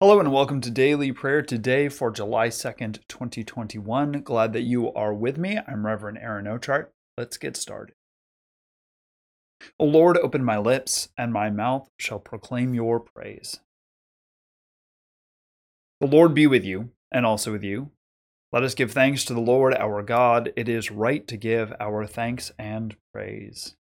Hello and welcome to Daily Prayer today for July 2nd, 2021. Glad that you are with me. I'm Reverend Aaron Ochart. Let's get started. O Lord, open my lips, and my mouth shall proclaim your praise. The Lord be with you, and also with you. Let us give thanks to the Lord our God. It is right to give our thanks and praise.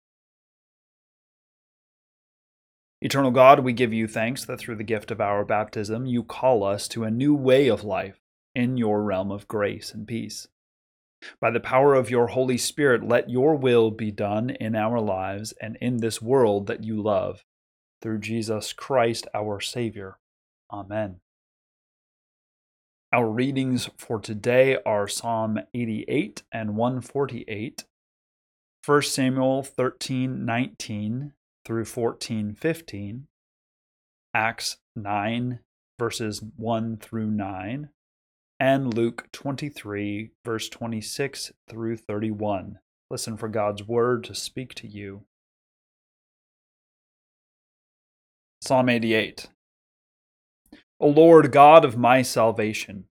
Eternal God, we give you thanks that through the gift of our baptism, you call us to a new way of life in your realm of grace and peace. By the power of your Holy Spirit, let your will be done in our lives and in this world that you love. Through Jesus Christ, our Savior. Amen. Our readings for today are Psalm 88 and 148, 1 Samuel 13 19 through 14 15, Acts 9 verses 1 through 9, and Luke 23 verse 26 through 31. Listen for God's word to speak to you. Psalm 88 O Lord God of my salvation,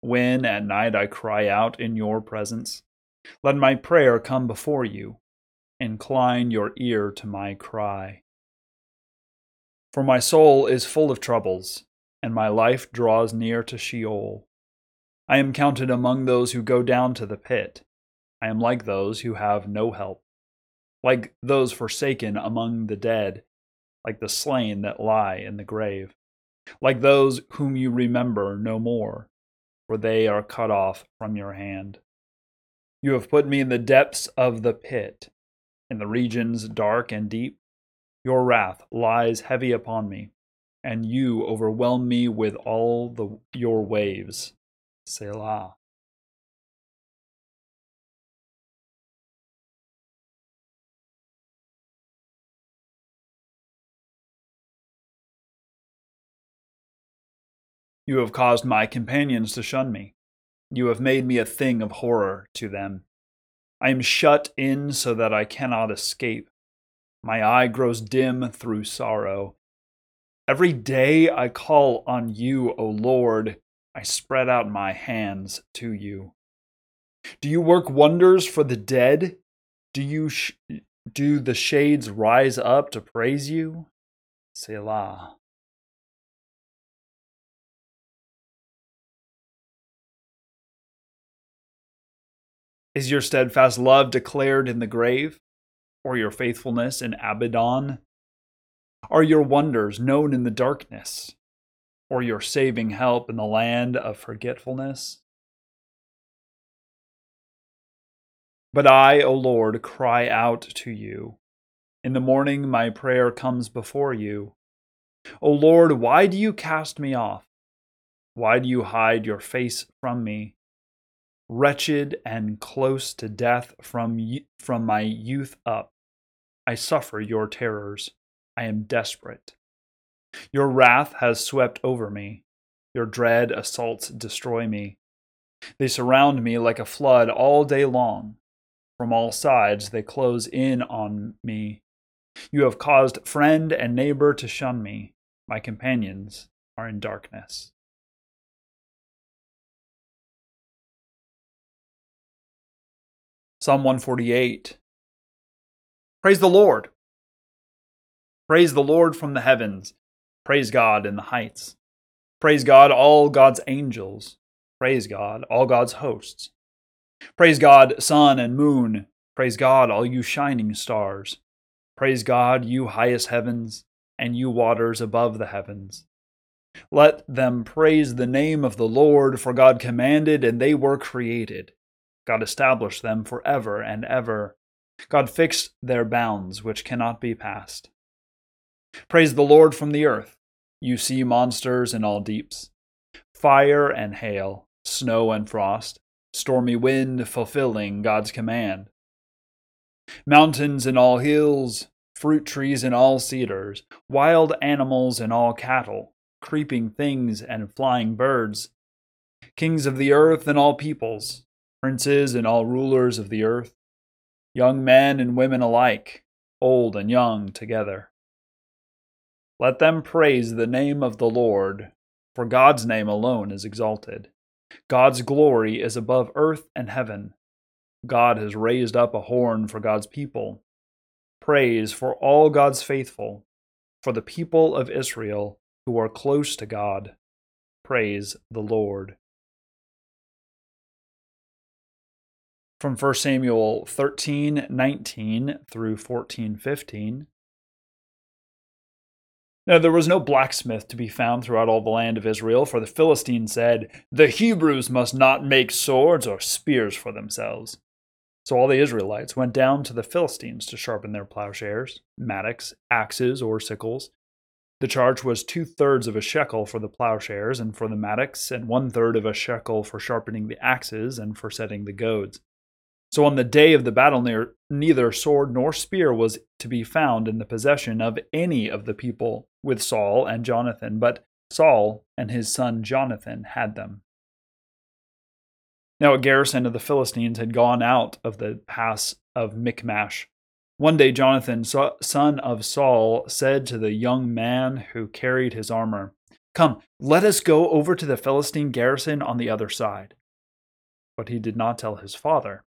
when at night I cry out in your presence, let my prayer come before you incline your ear to my cry. For my soul is full of troubles, and my life draws near to Sheol. I am counted among those who go down to the pit. I am like those who have no help, like those forsaken among the dead, like the slain that lie in the grave, like those whom you remember no more, for they are cut off from your hand. You have put me in the depths of the pit in the regions dark and deep. Your wrath lies heavy upon me, and you overwhelm me with all the, your waves. Selah. You have caused my companions to shun me. You have made me a thing of horror to them. I am shut in so that I cannot escape. My eye grows dim through sorrow. Every day I call on you, O Lord. I spread out my hands to you. Do you work wonders for the dead? Do you sh- do the shades rise up to praise you? Selah. Is your steadfast love declared in the grave, or your faithfulness in Abaddon? Are your wonders known in the darkness, or your saving help in the land of forgetfulness? But I, O Lord, cry out to you. In the morning my prayer comes before you. O Lord, why do you cast me off? Why do you hide your face from me? Wretched and close to death from, from my youth up. I suffer your terrors. I am desperate. Your wrath has swept over me. Your dread assaults destroy me. They surround me like a flood all day long. From all sides they close in on me. You have caused friend and neighbor to shun me. My companions are in darkness. Psalm 148. Praise the Lord. Praise the Lord from the heavens. Praise God in the heights. Praise God, all God's angels. Praise God, all God's hosts. Praise God, sun and moon. Praise God, all you shining stars. Praise God, you highest heavens, and you waters above the heavens. Let them praise the name of the Lord, for God commanded, and they were created. God established them forever and ever. God fixed their bounds, which cannot be passed. Praise the Lord from the earth, you sea monsters in all deeps. Fire and hail, snow and frost, stormy wind fulfilling God's command. Mountains and all hills, fruit trees and all cedars, wild animals and all cattle, creeping things and flying birds, kings of the earth and all peoples, princes and all rulers of the earth, young men and women alike, old and young together. Let them praise the name of the Lord, for God's name alone is exalted. God's glory is above earth and heaven. God has raised up a horn for God's people. Praise for all God's faithful, for the people of Israel who are close to God. Praise the Lord. From 1 Samuel 13 19 through 14 15. Now there was no blacksmith to be found throughout all the land of Israel, for the Philistines said, The Hebrews must not make swords or spears for themselves. So all the Israelites went down to the Philistines to sharpen their plowshares, mattocks, axes, or sickles. The charge was two thirds of a shekel for the plowshares and for the mattocks, and one third of a shekel for sharpening the axes and for setting the goads. So on the day of the battle, neither sword nor spear was to be found in the possession of any of the people with Saul and Jonathan, but Saul and his son Jonathan had them. Now a garrison of the Philistines had gone out of the pass of Michmash. One day Jonathan, son of Saul, said to the young man who carried his armor, Come, let us go over to the Philistine garrison on the other side. But he did not tell his father.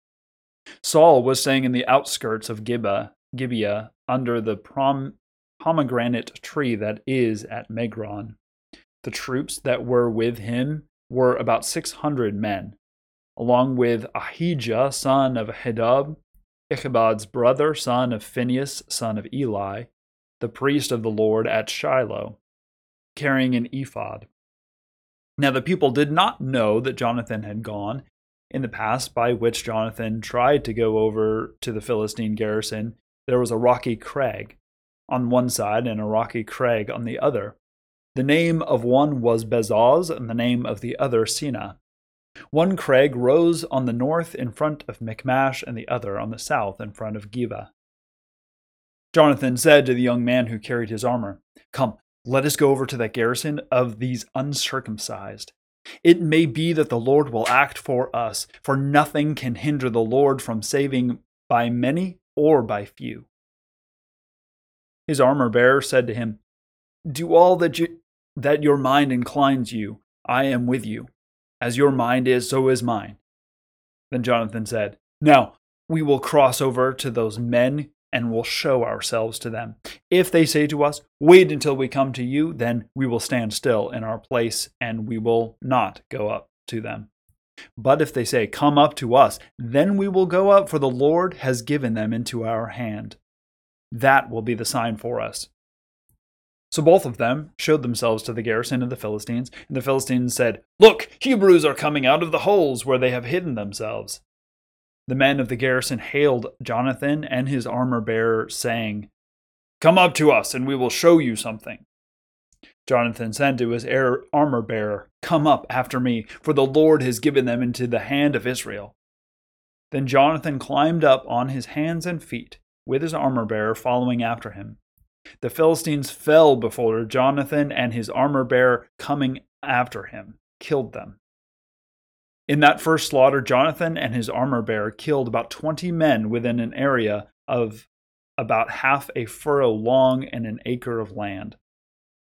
Saul was staying in the outskirts of Gibeah, Gibeah under the prom, pomegranate tree that is at Migron. The troops that were with him were about 600 men, along with Ahijah, son of Ahitub, Ichabod's brother, son of Phinehas, son of Eli, the priest of the Lord at Shiloh, carrying an ephod. Now the people did not know that Jonathan had gone in the past by which Jonathan tried to go over to the Philistine garrison, there was a rocky crag on one side and a rocky crag on the other. The name of one was Bozez, and the name of the other Seneh. One crag rose on the north in front of Michmash, and the other on the south in front of Geba. Jonathan said to the young man who carried his armor, Come, let us go over to that garrison of these uncircumcised it may be that the Lord will act for us, for nothing can hinder the Lord from saving by many or by few. His armor bearer said to him, Do all that, you, that your mind inclines you. I am with you. As your mind is, so is mine. Then Jonathan said, Now we will cross over to those men and will show ourselves to them. If they say to us, Wait until we come to you, then we will stand still in our place and we will not go up to them. But if they say, Come up to us, then we will go up, for the Lord has given them into our hand. That will be the sign for us. So both of them showed themselves to the garrison of the Philistines, and the Philistines said, Look, Hebrews are coming out of the holes where they have hidden themselves. The men of the garrison hailed Jonathan and his armor bearer, saying, Come up to us, and we will show you something. Jonathan said to his armor bearer, Come up after me, for the Lord has given them into the hand of Israel. Then Jonathan climbed up on his hands and feet, with his armor bearer following after him. The Philistines fell before Jonathan, and his armor bearer coming after him killed them. In that first slaughter, Jonathan and his armor bearer killed about 20 men within an area of about half a furrow long and an acre of land.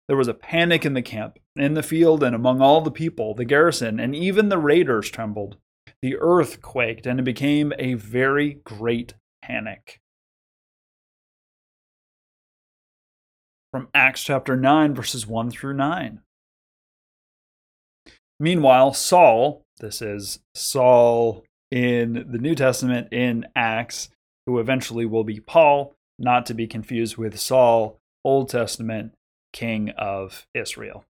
There was a panic in the camp, in the field, and among all the people. The garrison and even the raiders trembled. The earth quaked, and it became a very great panic. From Acts chapter 9, verses 1 through 9. Meanwhile, Saul, this is Saul in the New Testament in Acts, who eventually will be Paul, not to be confused with Saul, Old Testament, king of Israel.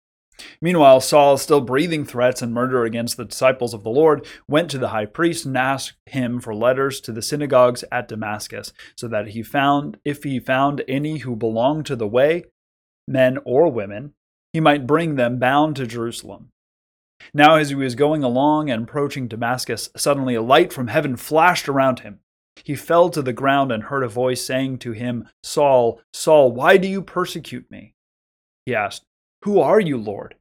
Meanwhile, Saul, still breathing threats and murder against the disciples of the Lord, went to the high priest and asked him for letters to the synagogues at Damascus, so that he found, if he found any who belonged to the way, men or women, he might bring them bound to Jerusalem. Now, as he was going along and approaching Damascus, suddenly a light from heaven flashed around him. He fell to the ground and heard a voice saying to him, Saul, Saul, why do you persecute me? He asked, Who are you, Lord?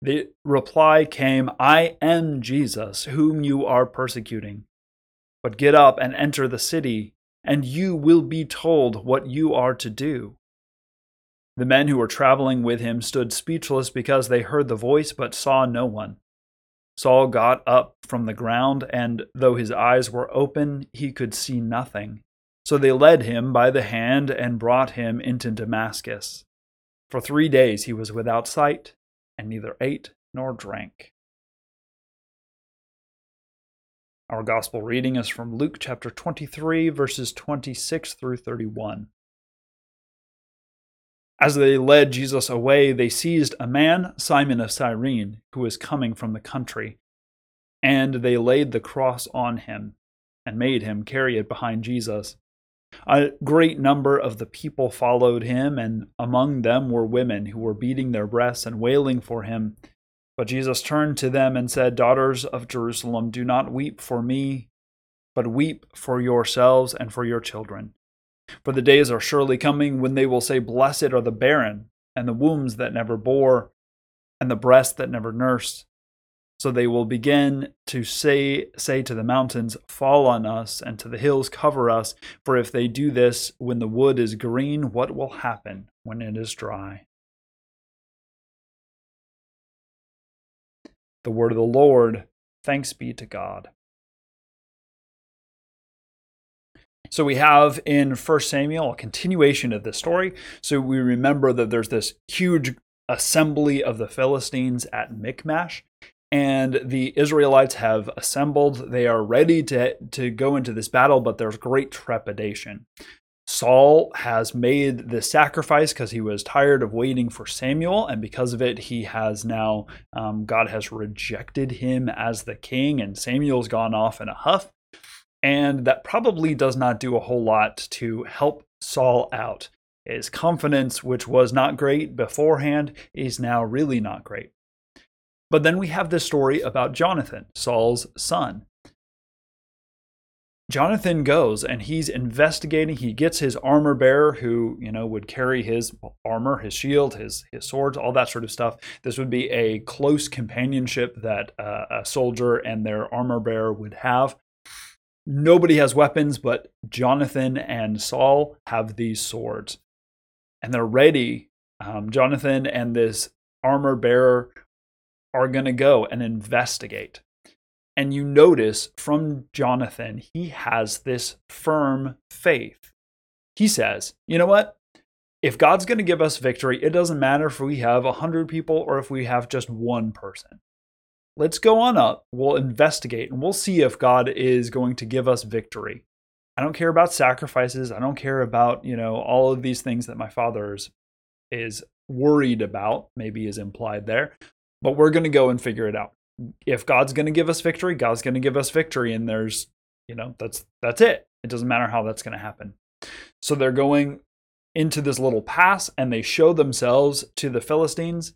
The reply came, I am Jesus, whom you are persecuting. But get up and enter the city, and you will be told what you are to do. The men who were traveling with him stood speechless because they heard the voice but saw no one. Saul got up from the ground, and though his eyes were open, he could see nothing. So they led him by the hand and brought him into Damascus. For three days he was without sight, and neither ate nor drank. Our gospel reading is from Luke chapter 23, verses 26 through 31. As they led Jesus away, they seized a man, Simon of Cyrene, who was coming from the country, and they laid the cross on him and made him carry it behind Jesus. A great number of the people followed him, and among them were women who were beating their breasts and wailing for him. But Jesus turned to them and said, Daughters of Jerusalem, do not weep for me, but weep for yourselves and for your children. For the days are surely coming when they will say, Blessed are the barren, and the wombs that never bore, and the breasts that never nursed. So they will begin to say, say to the mountains, Fall on us, and to the hills, Cover us. For if they do this when the wood is green, what will happen when it is dry? The word of the Lord. Thanks be to God. So we have in 1 Samuel a continuation of this story. So we remember that there's this huge assembly of the Philistines at Michmash, and the Israelites have assembled. They are ready to, to go into this battle, but there's great trepidation. Saul has made the sacrifice because he was tired of waiting for Samuel, and because of it, he has now, um, God has rejected him as the king, and Samuel's gone off in a huff and that probably does not do a whole lot to help Saul out. His confidence, which was not great beforehand, is now really not great. But then we have this story about Jonathan, Saul's son. Jonathan goes and he's investigating. He gets his armor bearer who, you know, would carry his armor, his shield, his his swords, all that sort of stuff. This would be a close companionship that uh, a soldier and their armor bearer would have. Nobody has weapons, but Jonathan and Saul have these swords. And they're ready. Um, Jonathan and this armor bearer are going to go and investigate. And you notice from Jonathan, he has this firm faith. He says, you know what? If God's going to give us victory, it doesn't matter if we have 100 people or if we have just one person let's go on up. We'll investigate and we'll see if God is going to give us victory. I don't care about sacrifices. I don't care about, you know, all of these things that my father is, is worried about, maybe is implied there. But we're going to go and figure it out. If God's going to give us victory, God's going to give us victory and there's, you know, that's that's it. It doesn't matter how that's going to happen. So they're going into this little pass and they show themselves to the Philistines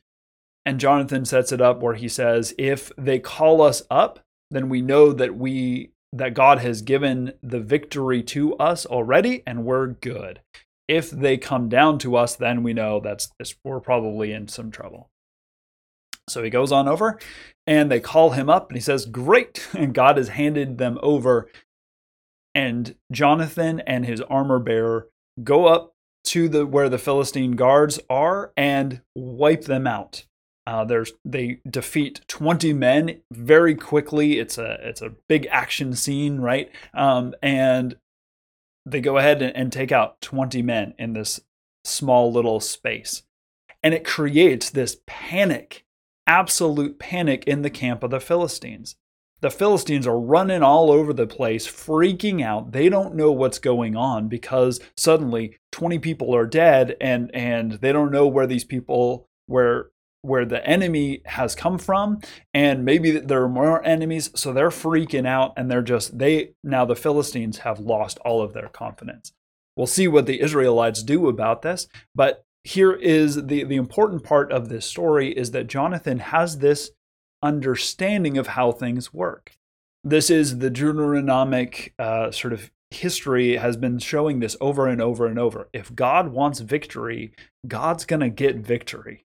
and Jonathan sets it up where he says, if they call us up, then we know that we that God has given the victory to us already and we're good. If they come down to us, then we know that's we're probably in some trouble. So he goes on over and they call him up and he says, Great. And God has handed them over. And Jonathan and his armor bearer go up to the where the Philistine guards are and wipe them out. Uh, there's they defeat 20 men very quickly. It's a it's a big action scene, right? Um, and they go ahead and, and take out 20 men in this small little space, and it creates this panic, absolute panic in the camp of the Philistines. The Philistines are running all over the place, freaking out. They don't know what's going on because suddenly 20 people are dead and and they don't know where these people where where the enemy has come from and maybe there are more enemies so they're freaking out and they're just they now the philistines have lost all of their confidence. We'll see what the israelites do about this but here is the the important part of this story is that jonathan has this understanding of how things work. This is the deuteronomic uh, sort of history has been showing this over and over and over. If god wants victory god's going to get victory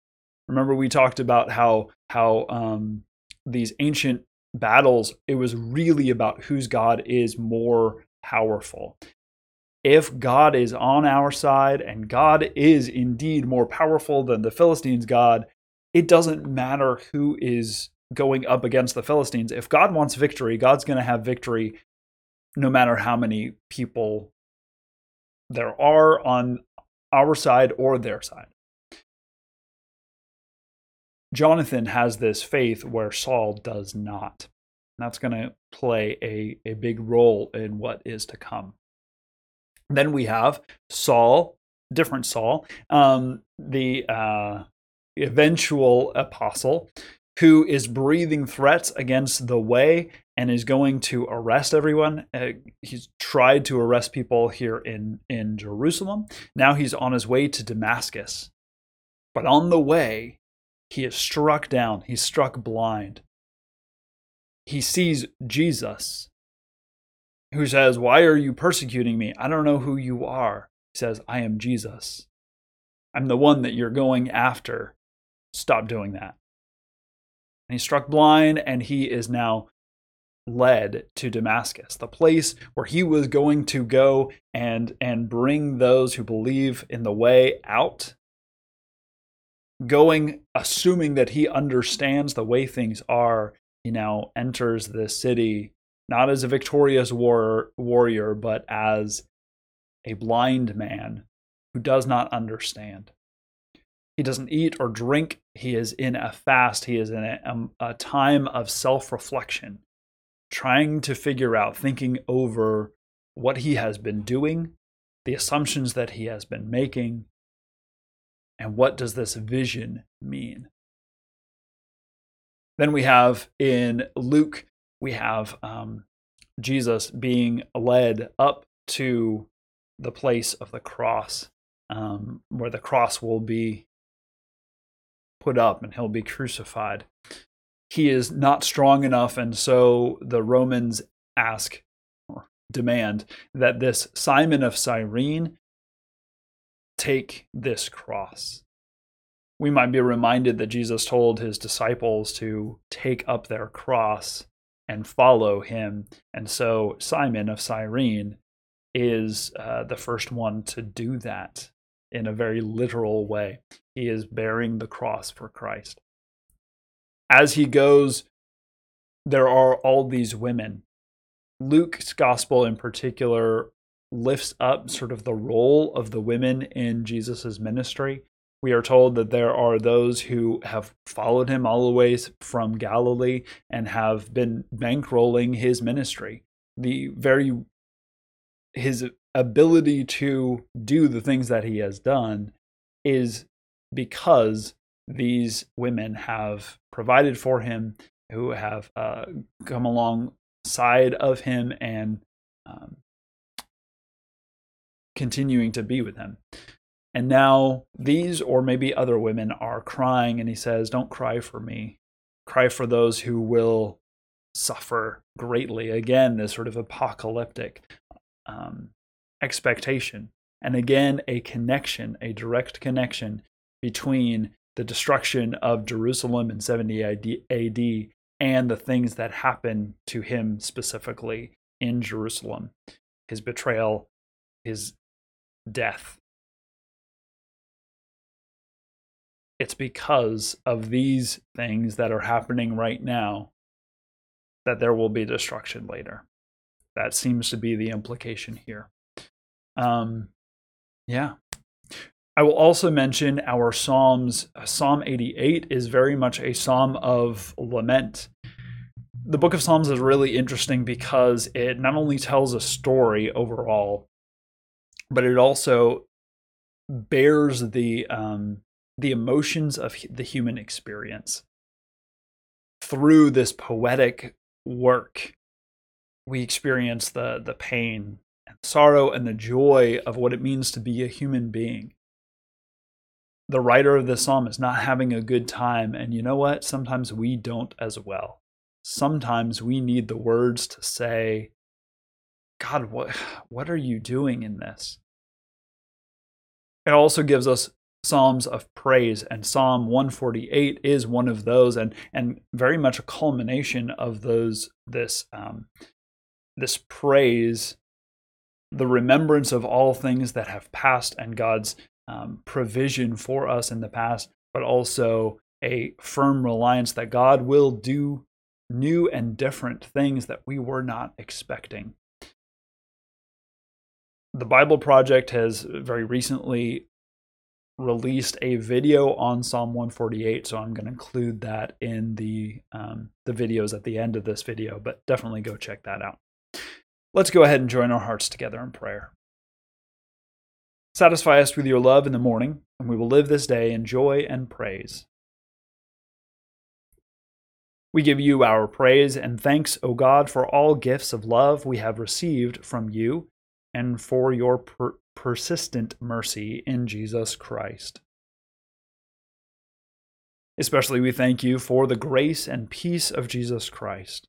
Remember, we talked about how how um, these ancient battles it was really about whose god is more powerful. if God is on our side and God is indeed more powerful than the Philistines' God, it doesn't matter who is going up against the Philistines. If God wants victory, God's going to have victory no matter how many people there are on our side or their side. Jonathan has this faith where Saul does not. That's going to play a, a big role in what is to come. Then we have Saul, different Saul, um, the uh, eventual apostle, who is breathing threats against the way and is going to arrest everyone. Uh, he's tried to arrest people here in, in Jerusalem. Now he's on his way to Damascus. But on the way, he is struck down, he's struck blind. He sees Jesus, who says, Why are you persecuting me? I don't know who you are. He says, I am Jesus. I'm the one that you're going after. Stop doing that. And he's struck blind, and he is now led to Damascus, the place where he was going to go and, and bring those who believe in the way out. Going, assuming that he understands the way things are, he now enters the city not as a victorious war, warrior, but as a blind man who does not understand. He doesn't eat or drink. He is in a fast. He is in a, um, a time of self reflection, trying to figure out, thinking over what he has been doing, the assumptions that he has been making, and what does this vision mean. Then we have in Luke, we have um, Jesus being led up to the place of the cross, um, where the cross will be put up and he'll be crucified. He is not strong enough, and so the Romans ask or demand that this Simon of Cyrene take this cross. We might be reminded that Jesus told his disciples to take up their cross and follow him. And so Simon of Cyrene is uh, the first one to do that in a very literal way. He is bearing the cross for Christ. As he goes, there are all these women. Luke's gospel, in particular, lifts up sort of the role of the women in Jesus' ministry. We are told that there are those who have followed him all the way from Galilee and have been bankrolling his ministry. The very his ability to do the things that he has done is because these women have provided for him, who have uh, come alongside of him and um, continuing to be with him. And now these, or maybe other women, are crying, and he says, Don't cry for me. Cry for those who will suffer greatly. Again, this sort of apocalyptic um, expectation. And again, a connection, a direct connection between the destruction of Jerusalem in 70 AD and the things that happen to him specifically in Jerusalem his betrayal, his death. It's because of these things that are happening right now that there will be destruction later. That seems to be the implication here. Um, yeah. I will also mention our Psalms. Psalm 88 is very much a psalm of lament. The book of Psalms is really interesting because it not only tells a story overall, but it also bears the um, the emotions of the human experience through this poetic work. We experience the the pain, and sorrow and the joy of what it means to be a human being. The writer of this psalm is not having a good time, and you know what? Sometimes we don't as well. Sometimes we need the words to say, God, what, what are you doing in this? It also gives us psalms of praise, and Psalm 148 is one of those, and, and very much a culmination of those this um, this praise the remembrance of all things that have passed and God's um, provision for us in the past, but also a firm reliance that God will do new and different things that we were not expecting. The Bible Project has very recently released a video on Psalm 148, so I'm going to include that in the um, the videos at the end of this video. But definitely go check that out. Let's go ahead and join our hearts together in prayer. Satisfy us with your love in the morning, and we will live this day in joy and praise. We give you our praise and thanks, O God, for all gifts of love we have received from you and for your per- persistent mercy in Jesus Christ. Especially, we thank you for the grace and peace of Jesus Christ.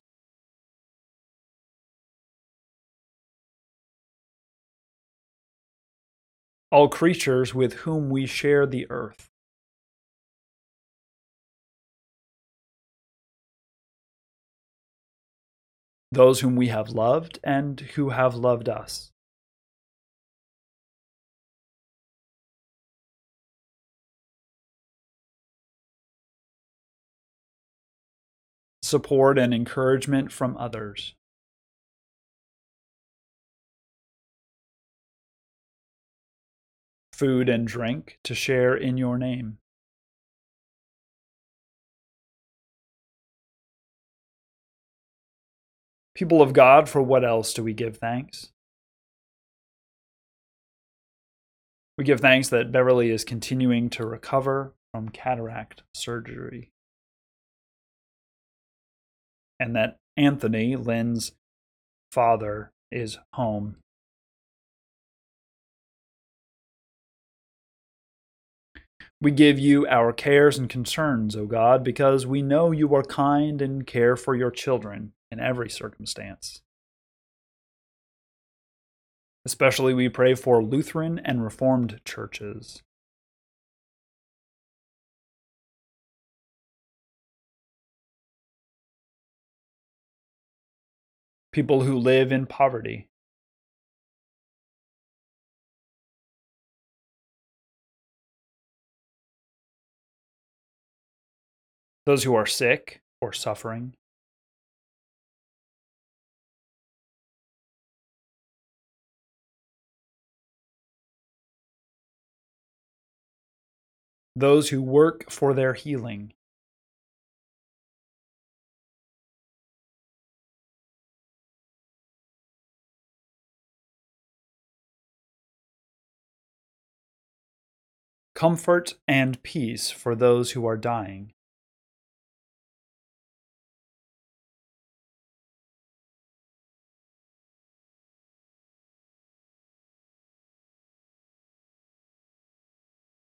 All creatures with whom we share the earth. Those whom we have loved and who have loved us. Support and encouragement from others. Food and drink to share in your name. People of God, for what else do we give thanks? We give thanks that Beverly is continuing to recover from cataract surgery and that Anthony, Lynn's father, is home. We give you our cares and concerns, O God, because we know you are kind and care for your children in every circumstance. Especially we pray for Lutheran and Reformed churches. People who live in poverty. Those who are sick or suffering. Those who work for their healing. Comfort and peace for those who are dying.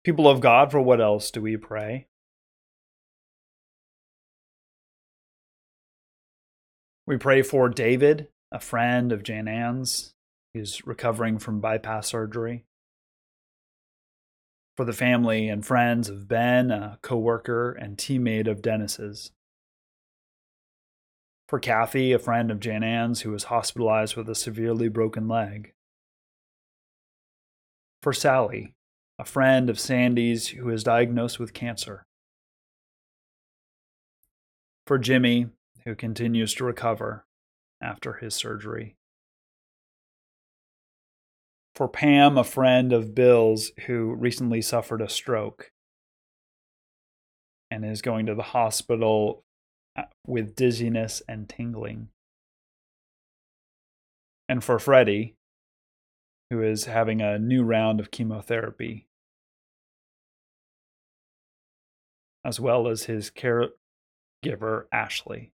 People of God, for what else do we pray? We pray for David, a friend of Jan Ann's, who's recovering from bypass surgery for the family and friends of Ben, a coworker and teammate of Dennis's. For Kathy, a friend of Jan Ann's who was hospitalized with a severely broken leg. For Sally, a friend of Sandy's who is diagnosed with cancer. For Jimmy, who continues to recover after his surgery for Pam, a friend of Bill's who recently suffered a stroke and is going to the hospital uh, with dizziness and tingling. And for Freddie, who is having a new round of chemotherapy, as well as his caregiver, Ashley.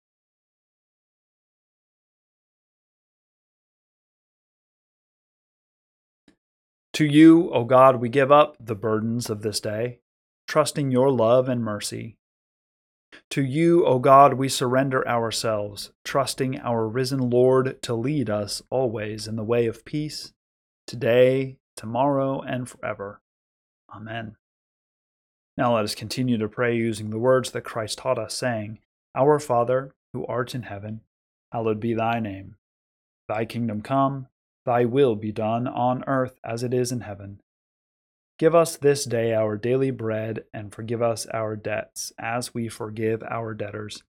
To you, O God, we give up the burdens of this day, trusting your love and mercy. To you, O God, we surrender ourselves, trusting our risen Lord to lead us always in the way of peace, today, tomorrow, and forever. Amen. Now let us continue to pray using the words that Christ taught us, saying, Our Father, who art in heaven, hallowed be thy name. Thy kingdom come Thy will be done on earth as it is in heaven. Give us this day our daily bread, and forgive us our debts, as we forgive our debtors.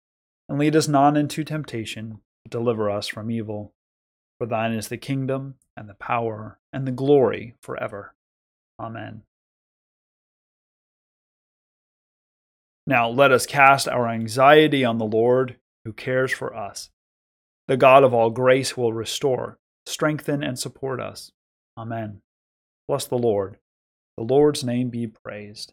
And lead us not into temptation, but deliver us from evil. For thine is the kingdom, and the power, and the glory forever. Amen. Now let us cast our anxiety on the Lord, who cares for us. The God of all grace will restore strengthen, and support us. Amen. Bless the Lord. The Lord's name be praised.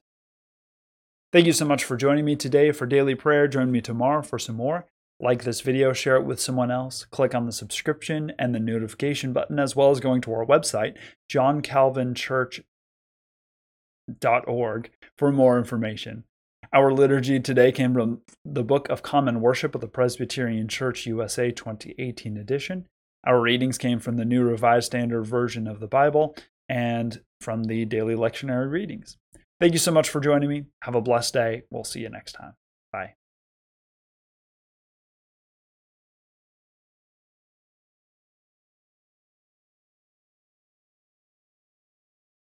Thank you so much for joining me today for daily prayer. Join me tomorrow for some more. Like this video, share it with someone else. Click on the subscription and the notification button, as well as going to our website, johncalvinchurch.org, for more information. Our liturgy today came from the Book of Common Worship of the Presbyterian Church USA 2018 edition. Our readings came from the New Revised Standard Version of the Bible and from the daily lectionary readings. Thank you so much for joining me. Have a blessed day. We'll see you next time. Bye.